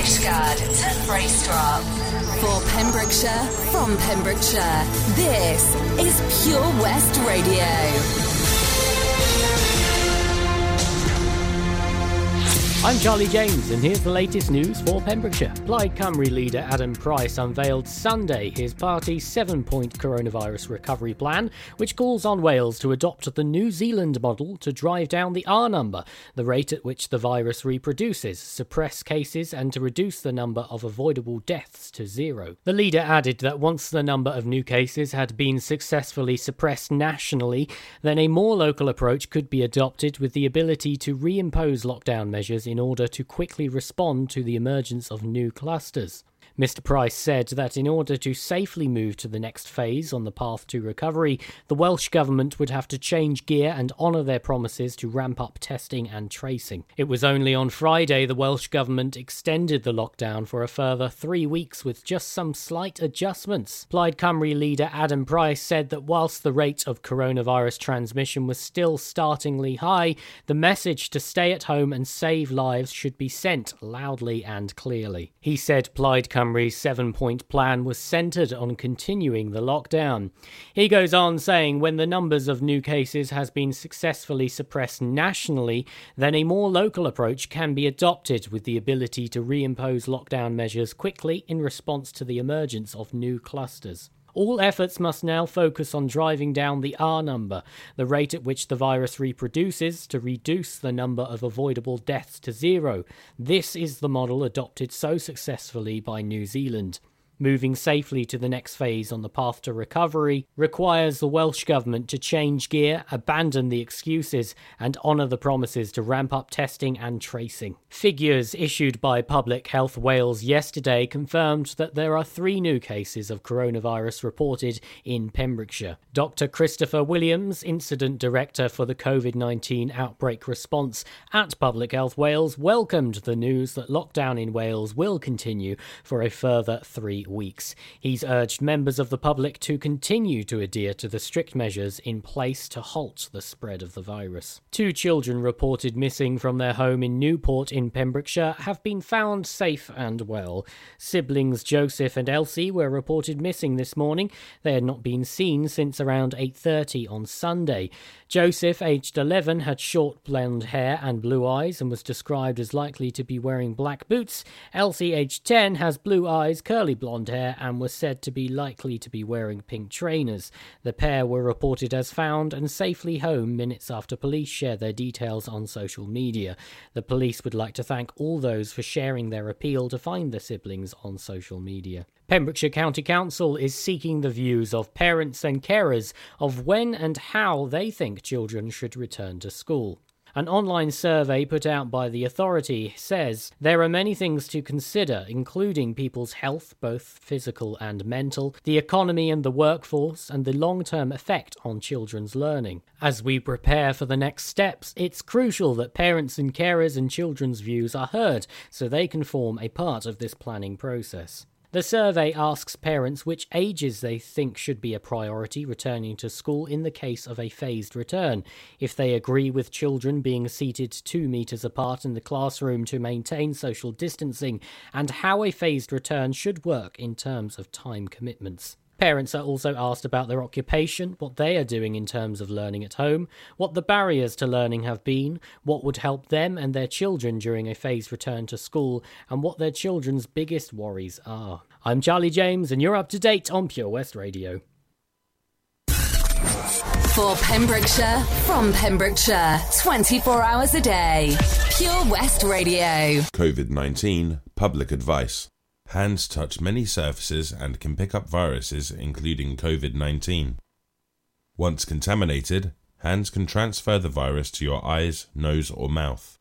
Fishguard to. For Pembrokeshire, from Pembrokeshire, this is Pure West Radio. I'm Charlie James, and here's the latest news for Pembrokeshire. Plaid Cymru leader Adam Price unveiled Sunday his party's seven point coronavirus recovery plan, which calls on Wales to adopt the New Zealand model to drive down the R number, the rate at which the virus reproduces, suppress cases, and to reduce the number of avoidable deaths to zero. The leader added that once the number of new cases had been successfully suppressed nationally, then a more local approach could be adopted with the ability to reimpose lockdown measures in order to quickly respond to the emergence of new clusters. Mr. Price said that in order to safely move to the next phase on the path to recovery, the Welsh Government would have to change gear and honour their promises to ramp up testing and tracing. It was only on Friday the Welsh Government extended the lockdown for a further three weeks with just some slight adjustments. Plaid Cymru leader Adam Price said that whilst the rate of coronavirus transmission was still startlingly high, the message to stay at home and save lives should be sent loudly and clearly. He said Plaid Cymru Cymru's seven point plan was centred on continuing the lockdown. He goes on saying when the numbers of new cases has been successfully suppressed nationally, then a more local approach can be adopted with the ability to reimpose lockdown measures quickly in response to the emergence of new clusters. All efforts must now focus on driving down the R number, the rate at which the virus reproduces, to reduce the number of avoidable deaths to zero. This is the model adopted so successfully by New Zealand. Moving safely to the next phase on the path to recovery requires the Welsh Government to change gear, abandon the excuses, and honour the promises to ramp up testing and tracing. Figures issued by Public Health Wales yesterday confirmed that there are three new cases of coronavirus reported in Pembrokeshire. Dr. Christopher Williams, Incident Director for the COVID 19 outbreak response at Public Health Wales, welcomed the news that lockdown in Wales will continue for a further three weeks. He's urged members of the public to continue to adhere to the strict measures in place to halt the spread of the virus. Two children reported missing from their home in Newport in Pembrokeshire have been found safe and well. Siblings Joseph and Elsie were reported missing this morning. They had not been seen since around 8:30 on Sunday. Joseph, aged 11, had short blonde hair and blue eyes and was described as likely to be wearing black boots. Elsie, aged 10, has blue eyes, curly blonde hair, and were said to be likely to be wearing pink trainers. The pair were reported as found and safely home minutes after police shared their details on social media. The police would like to thank all those for sharing their appeal to find the siblings on social media. Pembrokeshire County Council is seeking the views of parents and carers of when and how they think children should return to school. An online survey put out by the authority says there are many things to consider, including people's health, both physical and mental, the economy and the workforce, and the long term effect on children's learning. As we prepare for the next steps, it's crucial that parents and carers and children's views are heard so they can form a part of this planning process. The survey asks parents which ages they think should be a priority returning to school in the case of a phased return, if they agree with children being seated two metres apart in the classroom to maintain social distancing, and how a phased return should work in terms of time commitments. Parents are also asked about their occupation, what they are doing in terms of learning at home, what the barriers to learning have been, what would help them and their children during a phased return to school, and what their children's biggest worries are. I'm Charlie James, and you're up to date on Pure West Radio. For Pembrokeshire, from Pembrokeshire, 24 hours a day. Pure West Radio. COVID 19 Public Advice. Hands touch many surfaces and can pick up viruses, including COVID 19. Once contaminated, hands can transfer the virus to your eyes, nose, or mouth.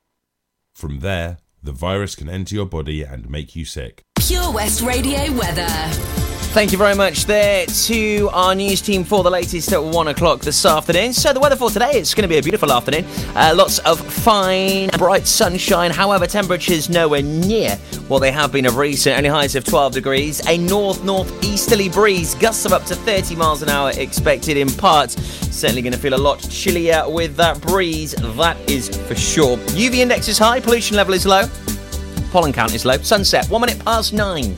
From there, the virus can enter your body and make you sick. Pure West Radio weather. Thank you very much there to our news team for the latest at one o'clock this afternoon. So, the weather for today, it's going to be a beautiful afternoon. Uh, lots of fine, bright sunshine. However, temperatures nowhere near what they have been of recent. Only highs of 12 degrees. A north northeasterly breeze, gusts of up to 30 miles an hour expected in parts. Certainly going to feel a lot chillier with that breeze, that is for sure. UV index is high, pollution level is low. Pollen count is low. Sunset, one minute past nine.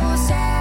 So sad.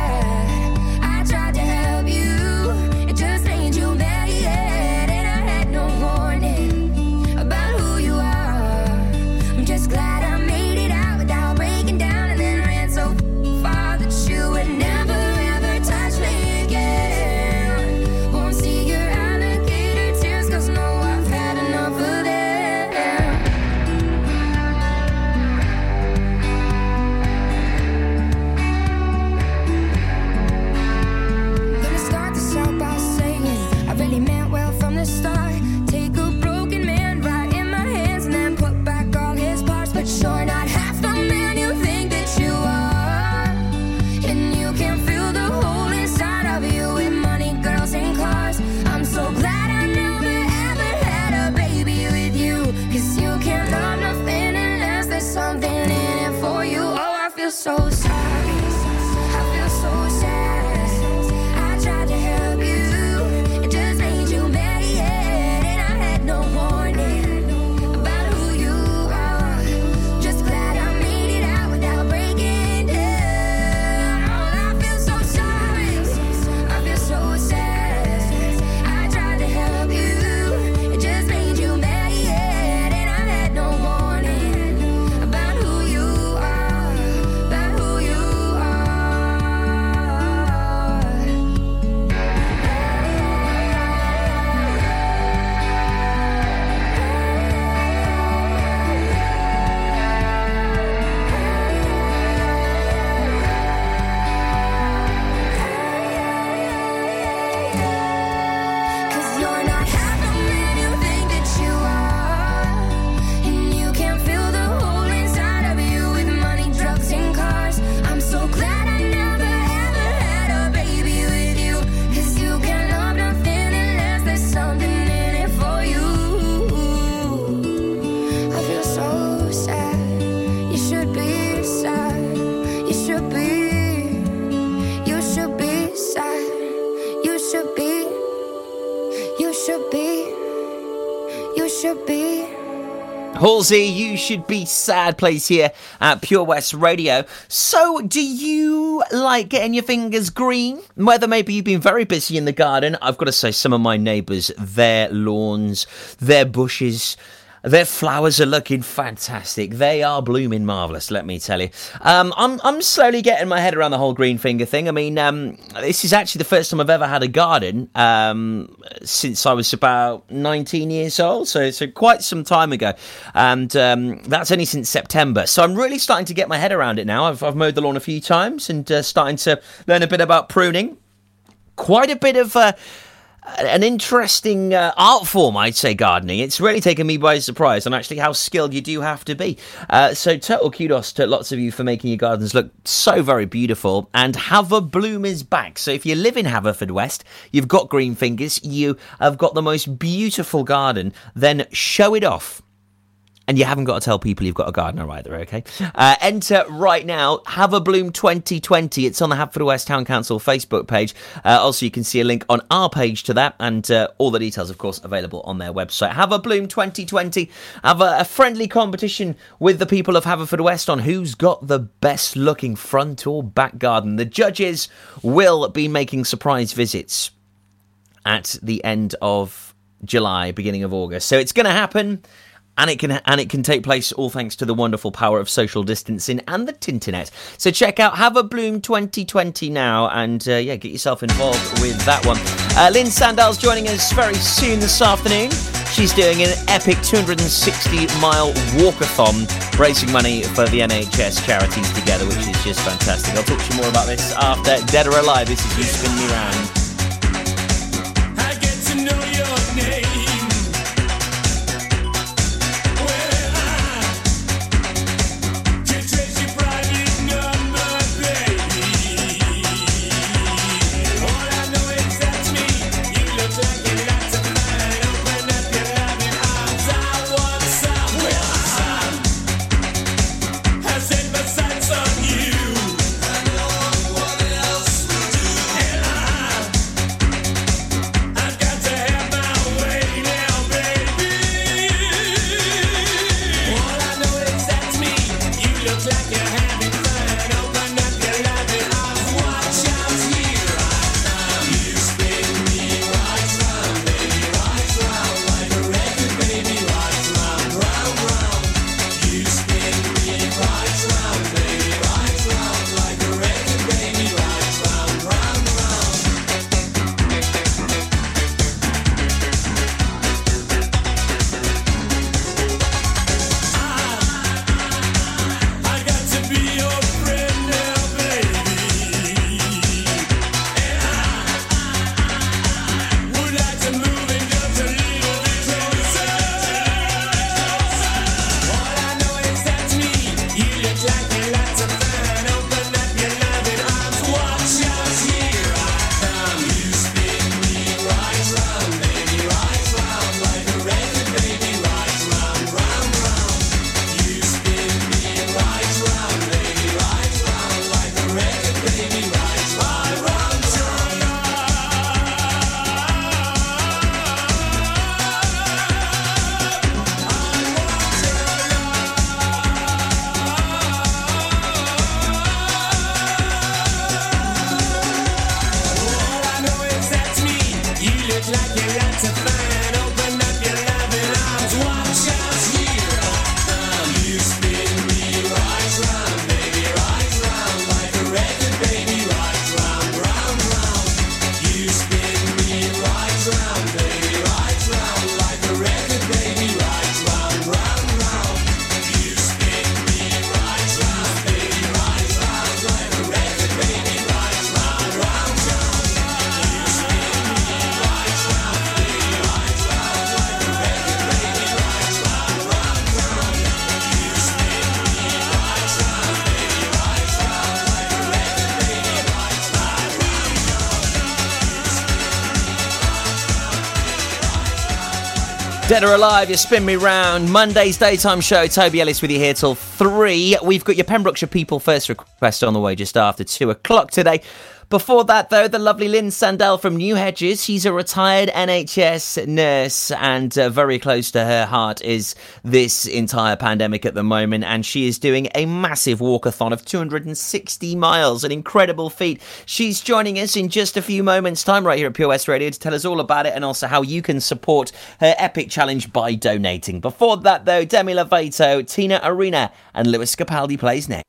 Halsey, you should be sad place here at Pure West Radio. So, do you like getting your fingers green? Whether maybe you've been very busy in the garden, I've got to say, some of my neighbours, their lawns, their bushes, their flowers are looking fantastic. They are blooming marvellous, let me tell you. Um, I'm, I'm slowly getting my head around the whole green finger thing. I mean, um, this is actually the first time I've ever had a garden um, since I was about 19 years old, so, so quite some time ago. And um, that's only since September. So I'm really starting to get my head around it now. I've, I've mowed the lawn a few times and uh, starting to learn a bit about pruning. Quite a bit of. Uh, an interesting uh, art form, I'd say, gardening. It's really taken me by surprise on actually how skilled you do have to be. Uh, so, total kudos to lots of you for making your gardens look so very beautiful. And Haver Bloom is back. So, if you live in Haverfordwest, you've got green fingers, you have got the most beautiful garden, then show it off and you haven't got to tell people you've got a gardener either, okay? Uh, enter right now, Have a Bloom 2020. It's on the Haverfordwest Town Council Facebook page. Uh, also, you can see a link on our page to that, and uh, all the details, of course, available on their website. Have a Bloom 2020. Have a, a friendly competition with the people of Haverfordwest on who's got the best looking front or back garden. The judges will be making surprise visits at the end of July, beginning of August. So it's going to happen and it can and it can take place all thanks to the wonderful power of social distancing and the Tinternet. So check out Have a Bloom 2020 now, and uh, yeah, get yourself involved with that one. Uh, Lyn Sandall's joining us very soon this afternoon. She's doing an epic 260 mile walkathon, raising money for the NHS charities together, which is just fantastic. I'll talk to you more about this after Dead or Alive. This is You Spin Me Round. Dead or Alive, you spin me round. Monday's daytime show. Toby Ellis with you here till three. We've got your Pembrokeshire People First request on the way just after two o'clock today. Before that, though, the lovely Lyn Sandall from New Hedges. She's a retired NHS nurse, and uh, very close to her heart is this entire pandemic at the moment. And she is doing a massive walkathon of 260 miles, an incredible feat. She's joining us in just a few moments' time right here at Pure West Radio to tell us all about it and also how you can support her epic challenge by donating. Before that, though, Demi Lovato, Tina Arena, and Lewis Capaldi plays next.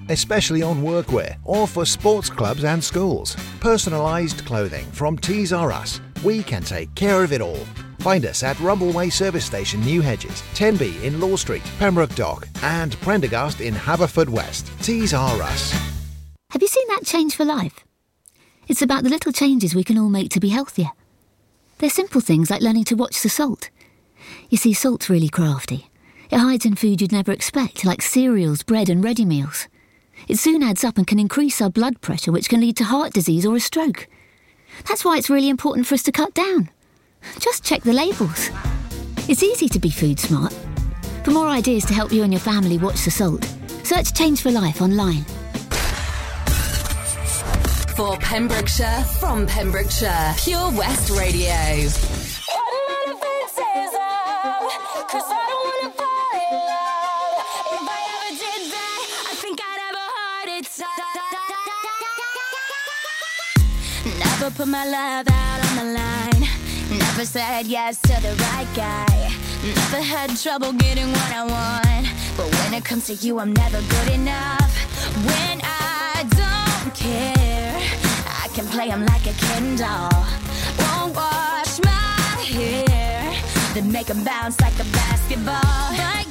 especially on workwear or for sports clubs and schools. Personalised clothing from Tees R Us. We can take care of it all. Find us at Rumbleway Service Station, New Hedges, 10B in Law Street, Pembroke Dock, and Prendergast in Haverfordwest. Tees R Us. Have you seen that change for life? It's about the little changes we can all make to be healthier. They're simple things like learning to watch the salt. You see, salt's really crafty. It hides in food you'd never expect, like cereals, bread, and ready meals. It soon adds up and can increase our blood pressure, which can lead to heart disease or a stroke. That's why it's really important for us to cut down. Just check the labels. It's easy to be food smart. For more ideas to help you and your family watch the salt, search Change for Life online. For Pembrokeshire, from Pembrokeshire, Pure West Radio. Never put my love out on the line. Never said yes to the right guy. Never had trouble getting what I want. But when it comes to you, I'm never good enough. When I don't care, I can play him like a Ken doll. Won't wash my hair, then make him bounce like a basketball. But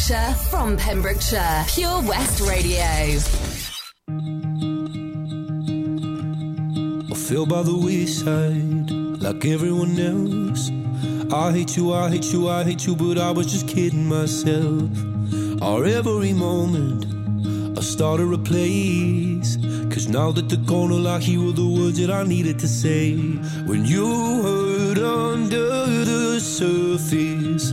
Pembrokeshire, from Pembrokeshire, Pure West Radio. I fell by the wayside like everyone else. I hate you, I hate you, I hate you, but I was just kidding myself. Our every moment, I started a place. Cause now that gone, all I hear the words that I needed to say. When you hurt under the surface,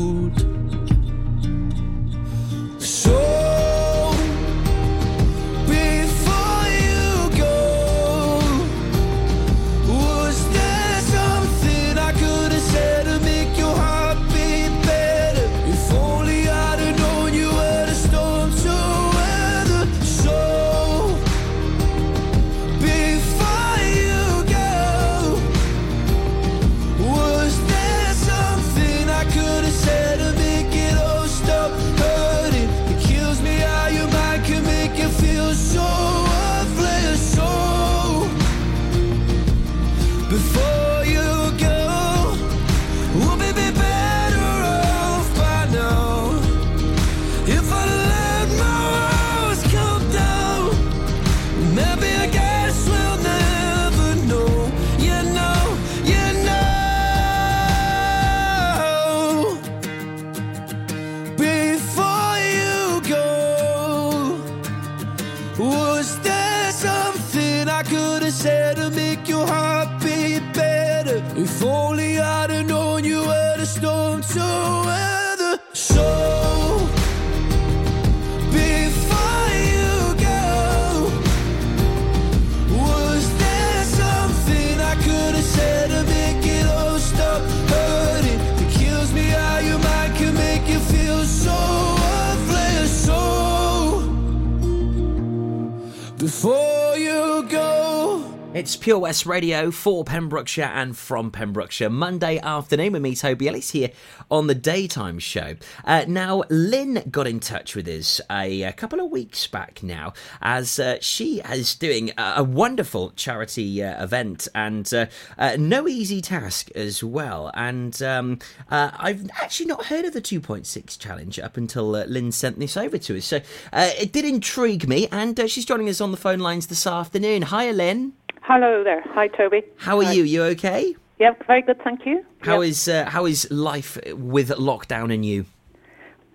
Pure West Radio for Pembrokeshire and from Pembrokeshire. Monday afternoon with me, Toby Ellis, here on the daytime show. Uh, now, Lyn got in touch with us a, a couple of weeks back now, as uh, she is doing a, a wonderful charity uh, event and uh, uh, no easy task as well. And um, uh, I've actually not heard of the 2.6 challenge up until Lyn sent this over to us. So it did intrigue me, and she's joining us on the phone lines this afternoon. Hiya, Lyn. Hello there. Hi, Toby. How are you? You okay? Yeah, very good, thank you. How Yeah. is uh, how is life with lockdown and you?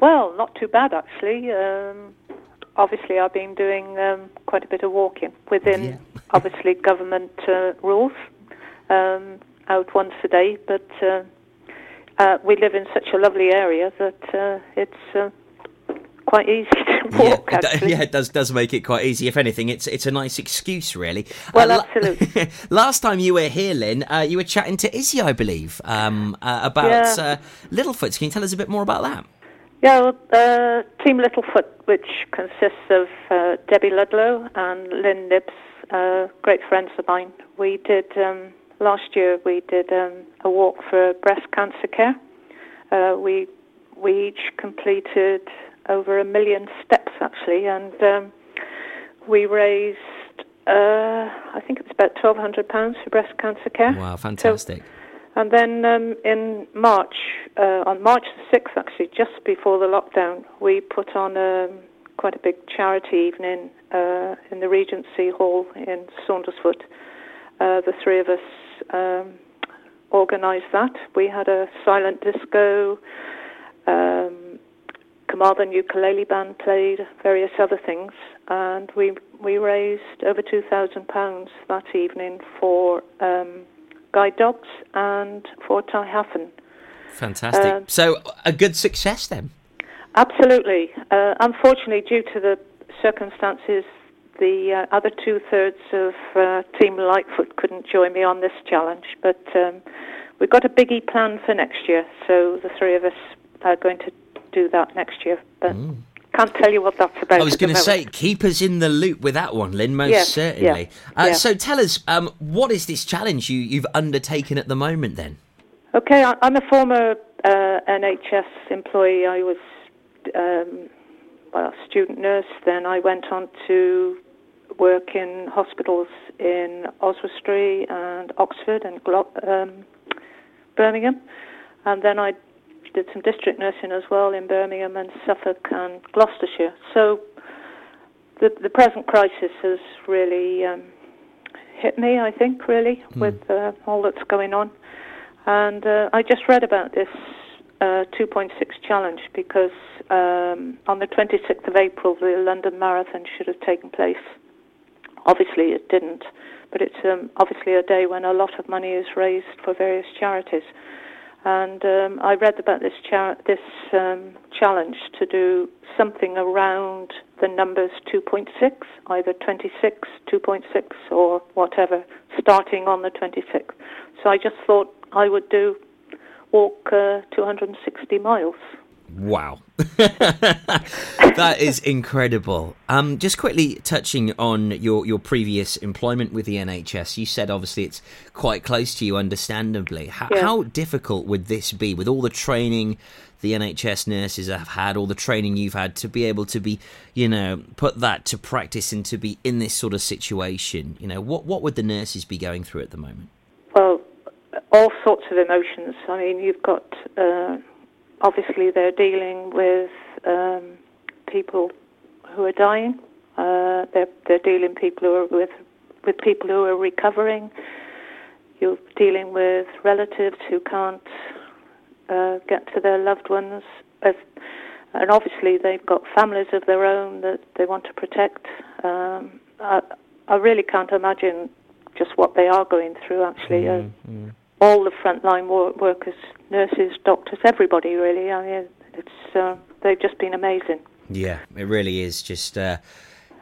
Well, not too bad actually. Um, obviously, I've been doing um, quite a bit of walking within, obviously, government uh, rules. Um, out once a day, but uh, uh, we live in such a lovely area that uh, it's uh, quite easy to walk. yeah, it, actually. yeah, it does does make it quite easy. If anything, it's it's a nice excuse, really. Well, la- absolutely. last time you were here, Lyn, uh, you were chatting to Izzy, I believe, um, uh, about Yeah. uh, Littlefoots. Can you tell us a bit more about that? Yeah, well, uh, Team Littlefoot, which consists of uh, Debbie Ludlow and Lynn Nibbs, uh, great friends of mine. We did um, last year. We did um, a walk for breast cancer care. Uh, we we each completed over a million steps actually, and um, we raised. Uh, I think it was about twelve hundred pounds for breast cancer care. Wow, fantastic. And then um, in March, uh, on March the 6th, actually, just before the lockdown, we put on um, quite a big charity evening uh, in the Regency Hall in Saundersfoot. Uh, the three of us um, organised that. We had a silent disco, um, Carmarthen ukulele band played, various other things, and we we raised over two thousand pounds that evening for um, guide dogs and for Tŷ Hafan. Fantastic. Um, so a good success then. Absolutely. Uh, unfortunately, due to the circumstances, the uh, other two thirds of uh, Team Lightfoot couldn't join me on this challenge. But um, we've got a biggie plan for next year, so the three of us are going to do that next year. But can't tell you what that's about. I was going to say, keep us in the loop with that one, Lyn. Most Yeah, certainly. yeah, Uh, yeah. So tell us, um, what is this challenge you you've undertaken at the moment? Then. Okay, I- I'm a former uh, NHS employee. I was um, well, a student nurse. Then I went on to work in hospitals in Oswestry and Oxford and Glo- um, Birmingham. And then I did some district nursing as well in Birmingham and Suffolk and Gloucestershire. So the, the present crisis has really um, hit me, I think, really, with uh, all that's going on. And uh, I just read about this uh, 2.6 challenge because um, on the 26th of April, the London Marathon should have taken place. Obviously, it didn't, but it's um, obviously a day when a lot of money is raised for various charities. And um, I read about this char- this um, challenge to do something around the numbers 2.6, either 26, 2.6, or whatever, starting on the 26th. So I just thought I would do walk uh, 260 miles. Wow. that is incredible. Um, just quickly touching on your, your previous employment with the NHS, you said obviously it's quite close to you, understandably. How, Yeah. how difficult would this be with all the training the NHS nurses have had, all the training you've had to be able to be, you know, put that to practice and to be in this sort of situation? You know, what, what would the nurses be going through at the moment? Well, all sorts of emotions. I mean, you've got uh, obviously they're dealing with um, people who are dying. Uh, they're they're dealing people who are with with people who are recovering. You're dealing with relatives who can't uh, get to their loved ones, as, and obviously they've got families of their own that they want to protect. Um, I, I really can't imagine just what they are going through. Actually, uh, all the frontline wor- workers, nurses, doctors, everybody really. I mean, it's uh, they've just been amazing. Yeah, it really is just uh,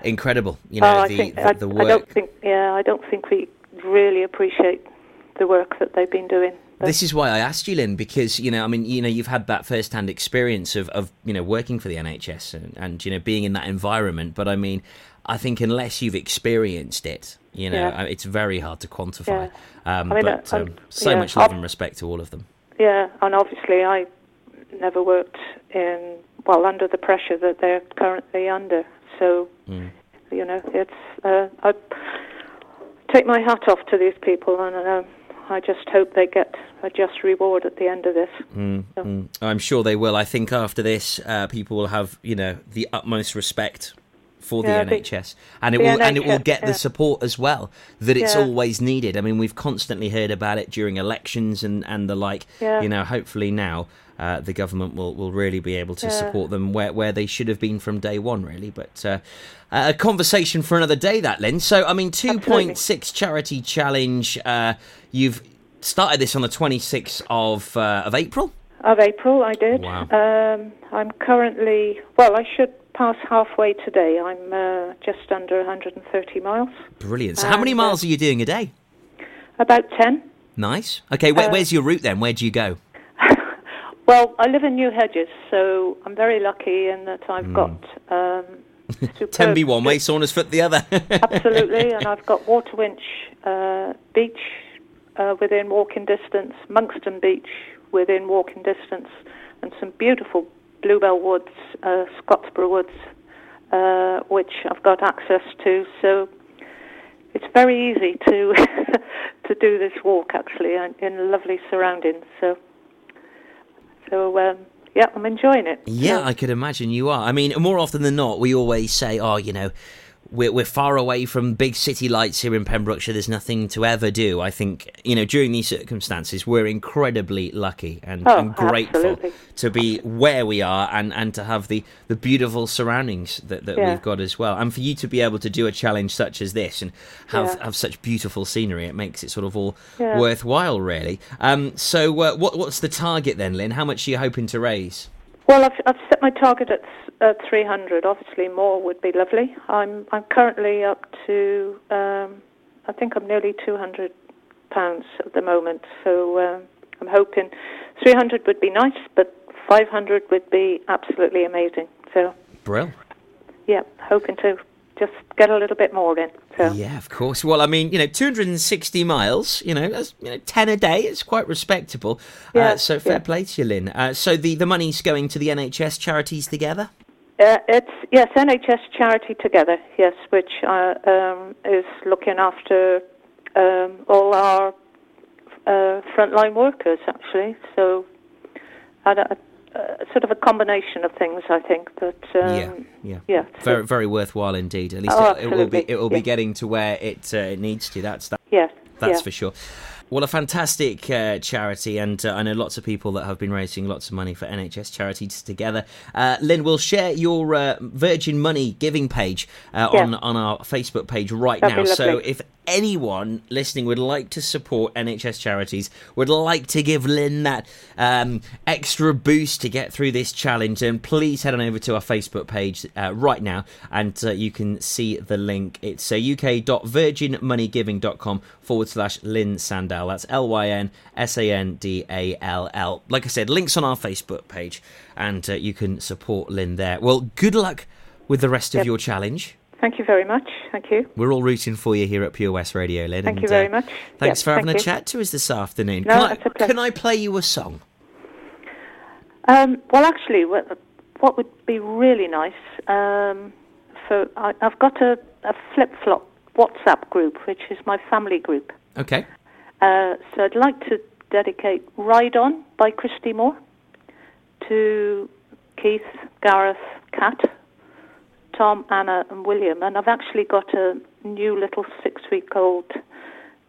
incredible. You oh, know, I the, think the, I, the I don't think yeah, I don't think we really appreciate the work that they've been doing. But- This is why I asked you, Lyn, because you know, I mean, you know, you've had that first-hand experience of, of you know working for the NHS and, and you know being in that environment. But I mean, I think unless you've experienced it, you know, Yeah. it's very hard to quantify. Um, I mean, but uh, um, um, so yeah, much love ob- and respect to all of them. Yeah, and obviously I never worked in well under the pressure that they're currently under. So Mm. you know, it's uh, I take my hat off to these people, and uh, I just hope they get a just reward at the end of this. Mm, mm. I'm sure they will. I think after this, uh, people will have you know the utmost respect for the Yeah, the- NHS, and it will and it will get yeah. the support as well that it's Yeah. always needed. I mean, we've constantly heard about it during elections and and the like. Yeah. You know, hopefully now. Uh, the government will, will really be able to Yeah. support them where, where they should have been from day one, really. But uh, a conversation for another day, that Lyn. So, I mean, 2.6 charity challenge. Uh, you've started this on the 26th of uh, of April. Of April, I did. Wow. Um, I'm currently well. I should pass halfway today. I'm uh, just under 130 miles, Brilliant. So, how many And, uh, miles are you doing a day? about 10. Nice. Okay, where, Uh, where's your route then? Where do you go? Well, I live in New Hedges, so I'm very lucky in that I've Hmm. got um, Tenby one way, Saundersfoot the other. Absolutely, and I've got Waterwinch uh, Beach uh, within walking distance, Monkstone Beach within walking distance, and some beautiful Bluebell Woods, uh, Scotsborough Woods, uh, which I've got access to. So it's very easy to to do this walk actually in lovely surroundings. So so um, yeah, I'm enjoying it. Yeah, I could imagine you are. I mean, more often than not, we always say, "Oh, you know, we're we're far away from big city lights here in Pembrokeshire. There's nothing to ever do." I think you know, during these circumstances, we're incredibly lucky and, Oh, and grateful absolutely. to be where we are and, and to have the, the beautiful surroundings that, that Yeah. we've got as well. And for you to be able to do a challenge such as this and have, Yeah. have such beautiful scenery, it makes it sort of all Yeah. worthwhile, really. Um, so, uh, what what's the target then, Lyn? How much are you hoping to raise? Well, I've, I've set my target at uh, 300. Obviously, more would be lovely. I'm I'm currently up to um, I think I'm nearly 200 pounds at the moment. So um, I'm hoping 300 would be nice, but 500 would be absolutely amazing. So Brill. yeah, hoping to just get a little bit more in. So Yeah, of course. Well, I mean, you know, 260 miles, you know, that's you know, 10 a day. It's quite respectable. Yeah, uh, so fair yeah. play to you, Lyn. Uh, so the, the money's going to the NHS charities together? Uh, it's yes, NHS Charity Together, yes, which uh, um, is looking after um, all our uh, frontline workers, actually. So, I don't- uh, sort of a combination of things, I think. But um, yeah, yeah, yeah, Very, very worthwhile indeed. At least Oh, it, it will be. It will be getting to where it uh, it needs to. That's that. yes, That's yeah. for sure. Well, a fantastic uh, charity, and uh, I know lots of people that have been raising lots of money for NHS charities together. Uh, Lyn, we'll share your uh, Virgin Money giving page uh, Yeah. on on our Facebook page right That'd now. So if anyone listening would like to support NHS charities, would like to give Lyn that um, extra boost to get through this challenge, then please head on over to our Facebook page uh, right now and uh, you can see the link. It's uh, uk.virginmoneygiving.com forward slash Lyn Sandall. That's L Y N S A N D A L L. Like I said, links on our Facebook page and uh, you can support Lyn there. Well, good luck with the rest of your challenge. Thank you very much. Thank you. We're all rooting for you here at Pure West Radio, Lyn. Thank you very uh, much. Thanks Yes, for having thank a you. chat to us this afternoon. No, can, I, pleasure. can I play you a song? Um, well, actually, what, what would be really nice um, for I, I've got a, a flip flop WhatsApp group, which is my family group. Okay. Uh, so I'd like to dedicate "Ride On" by Christy Moore to Keith, Gareth, Kat, Tom, Anna, and William. And I've actually got a new little six-week-old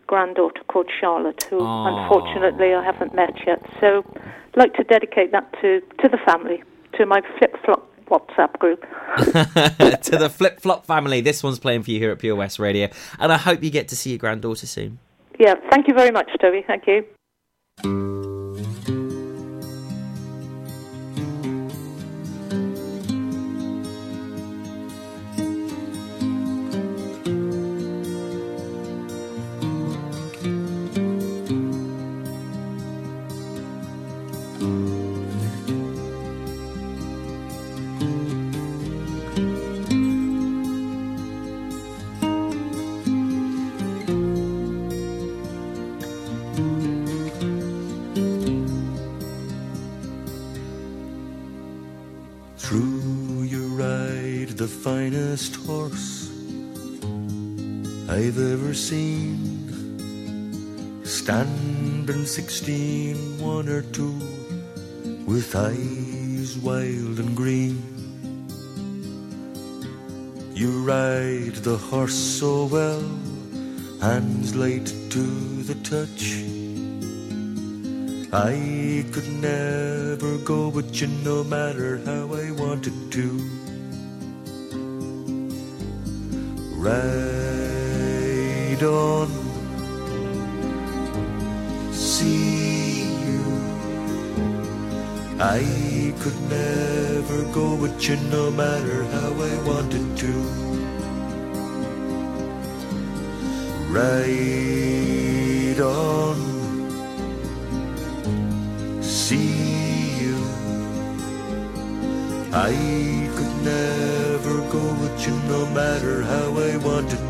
granddaughter called Charlotte, who unfortunately I haven't met yet. So I'd like to dedicate that to, to the family, to my flip-flop WhatsApp group. to the Flip Flop family. This one's playing for you here at Pure West Radio. And I hope you get to see your granddaughter soon. Yeah, thank you very much, Toby. Thank you. Finest horse I've ever seen. Standing sixteen, one or two, with eyes wild and green. You ride the horse so well, hands light to the touch. I could never go, but you no matter how I wanted to. Ride on, I could never go, with you no matter how I wanted to. Ride on see you. I could never go with you no matter how I wanted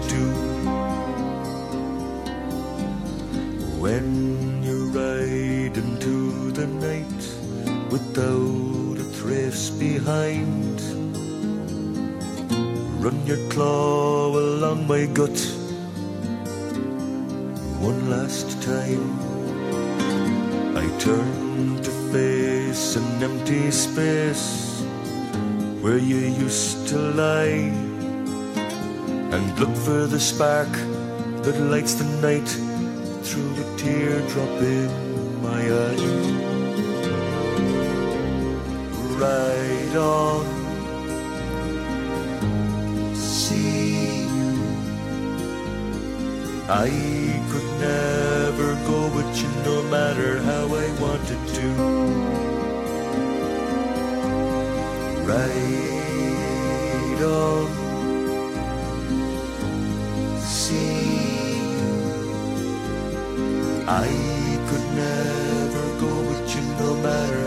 Oh my gut one last time. I turn to face an empty space where you used to lie and look for the spark that lights the night through a teardrop in my eye. Ride on. I could never go with you no matter how I wanted to. Right on. See, I could never go with you no matter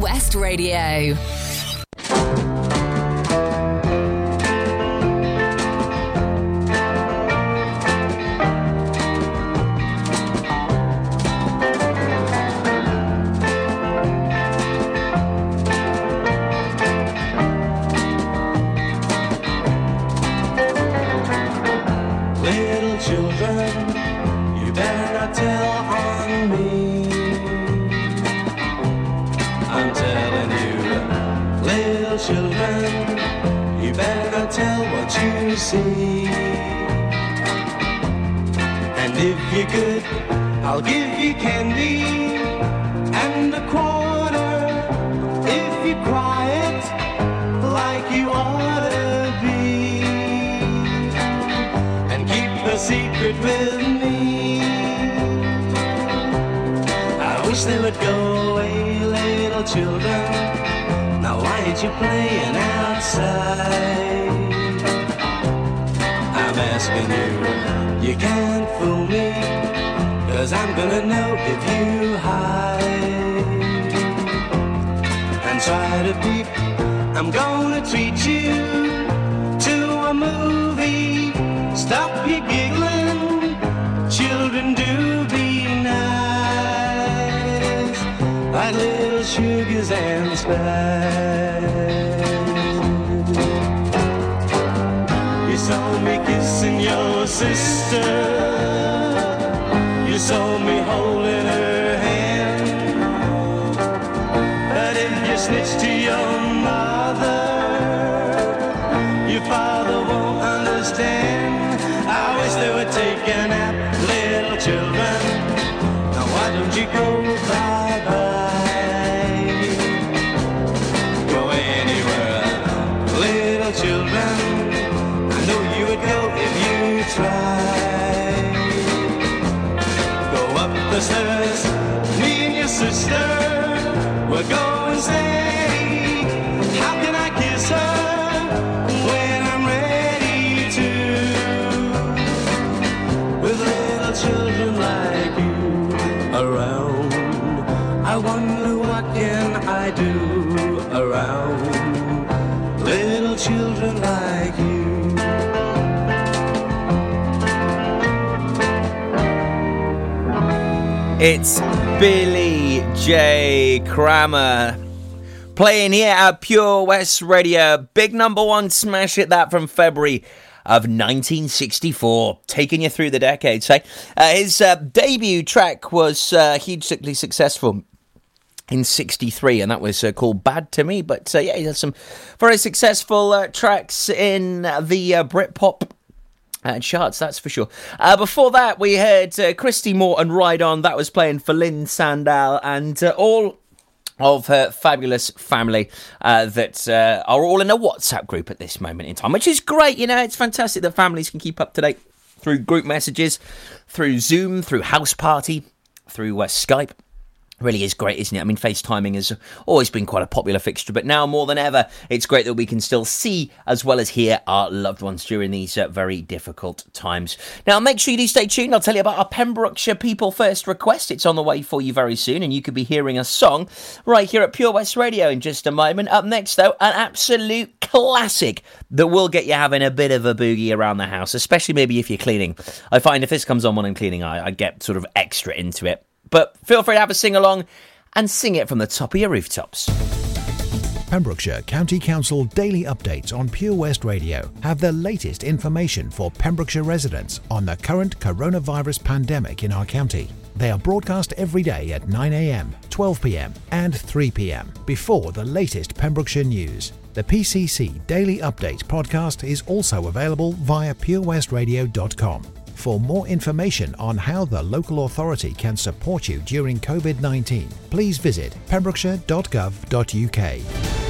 West Radio. looking at It's Billy J. Kramer playing here at Pure West Radio. Big number one smash hit that from February of 1964, taking you through the decades. Hey? Uh, his uh, debut track was uh, hugely successful in 63 and that was uh, called bad to me but uh, yeah he had some very successful uh, tracks in the uh, britpop uh, charts, that's for sure. Uh, before that, we heard uh, Christy Moore and Ride On. That was playing for Lyn Sandall and uh, all of her fabulous family uh, that uh, are all in a WhatsApp group at this moment in time, which is great. You know, it's fantastic that families can keep up to date through group messages, through Zoom, through House Party, through uh, Skype really is great, isn't it? I mean, FaceTiming has always been quite a popular fixture, but now more than ever, it's great that we can still see as well as hear our loved ones during these uh, very difficult times. Now, make sure you do stay tuned. I'll tell you about our Pembrokeshire People First request. It's on the way for you very soon, and you could be hearing a song right here at Pure West Radio in just a moment. Up next, though, an absolute classic that will get you having a bit of a boogie around the house, especially maybe if you're cleaning. I find if this comes on when I'm cleaning, I, I get sort of extra into it. But feel free to have a sing along and sing it from the top of your rooftops. Pembrokeshire County Council daily updates on Pure West Radio have the latest information for Pembrokeshire residents on the current coronavirus pandemic in our county. They are broadcast every day at 9am, 12pm, and 3pm before the latest Pembrokeshire news. The PCC Daily Update podcast is also available via purewestradio.com. For more information on how the local authority can support you during COVID 19, please visit pembrokeshire.gov.uk.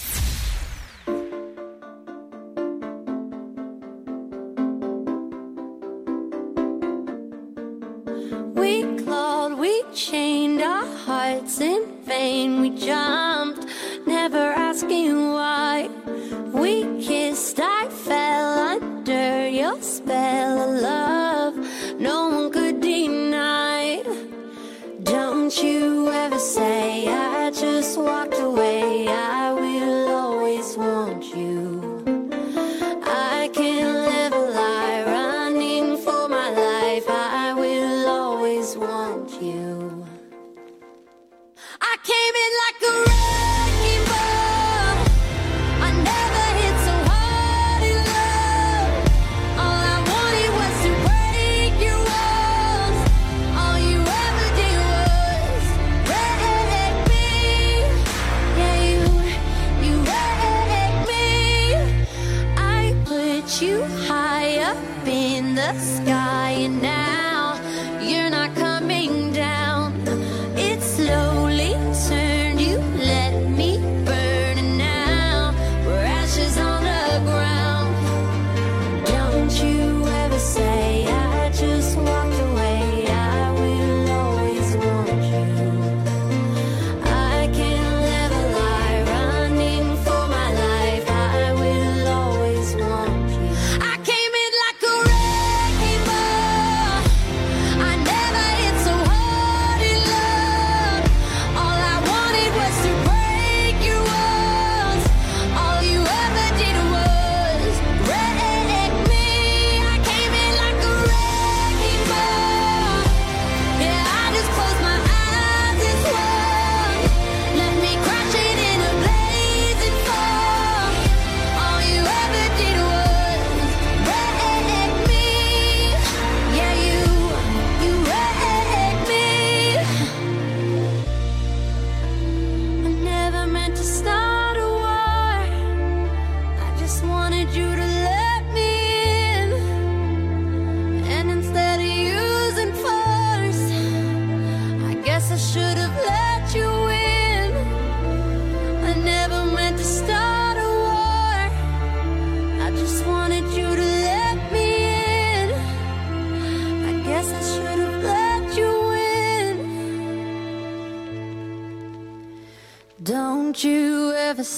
You.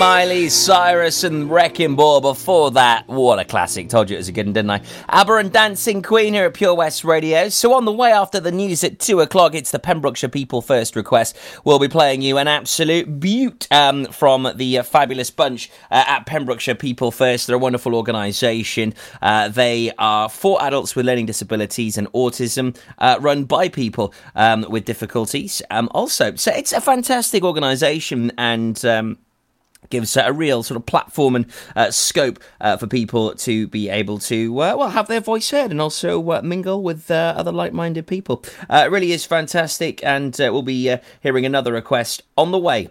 Miley Cyrus and Wrecking Ball before that. What a classic. Told you it was a good one, didn't I? ABBA and Dancing Queen here at Pure West Radio. So on the way after the news at 2 o'clock, it's the Pembrokeshire People First request. We'll be playing you an absolute beaut um, from the uh, fabulous bunch uh, at Pembrokeshire People First. They're a wonderful organisation. Uh, they are for adults with learning disabilities and autism, uh, run by people um, with difficulties. Um, also, so it's a fantastic organisation and... Um, gives uh, a real sort of platform and uh, scope uh, for people to be able to uh, well have their voice heard and also uh, mingle with uh, other like-minded people. It really is fantastic, and we'll be hearing another request on the way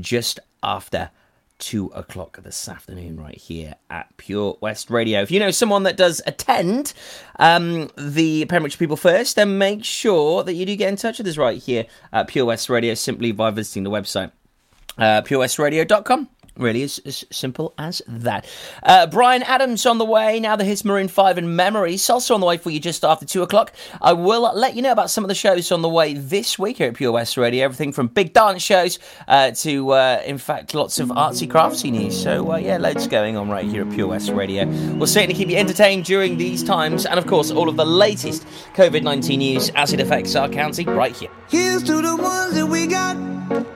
just after. Two o'clock this afternoon, right here at Pure West Radio. If you know someone that does attend um, the Pembrokeshire People First, then make sure that you do get in touch with us right here at Pure West Radio simply by visiting the website uh, purewestradio.com. Really, is as simple as that. Uh, Bryan Adams on the way. Now the hits Maroon 5 and Memories. Also on the way for you just after 2 o'clock. I will let you know about some of the shows on the way this week here at Pure West Radio. Everything from big dance shows uh, to, uh, in fact, lots of artsy craftsy news. So, uh, yeah, loads going on right here at Pure West Radio. We'll certainly keep you entertained during these times. And, of course, all of the latest COVID 19 news as it affects our county right here. Here's to the ones that we got.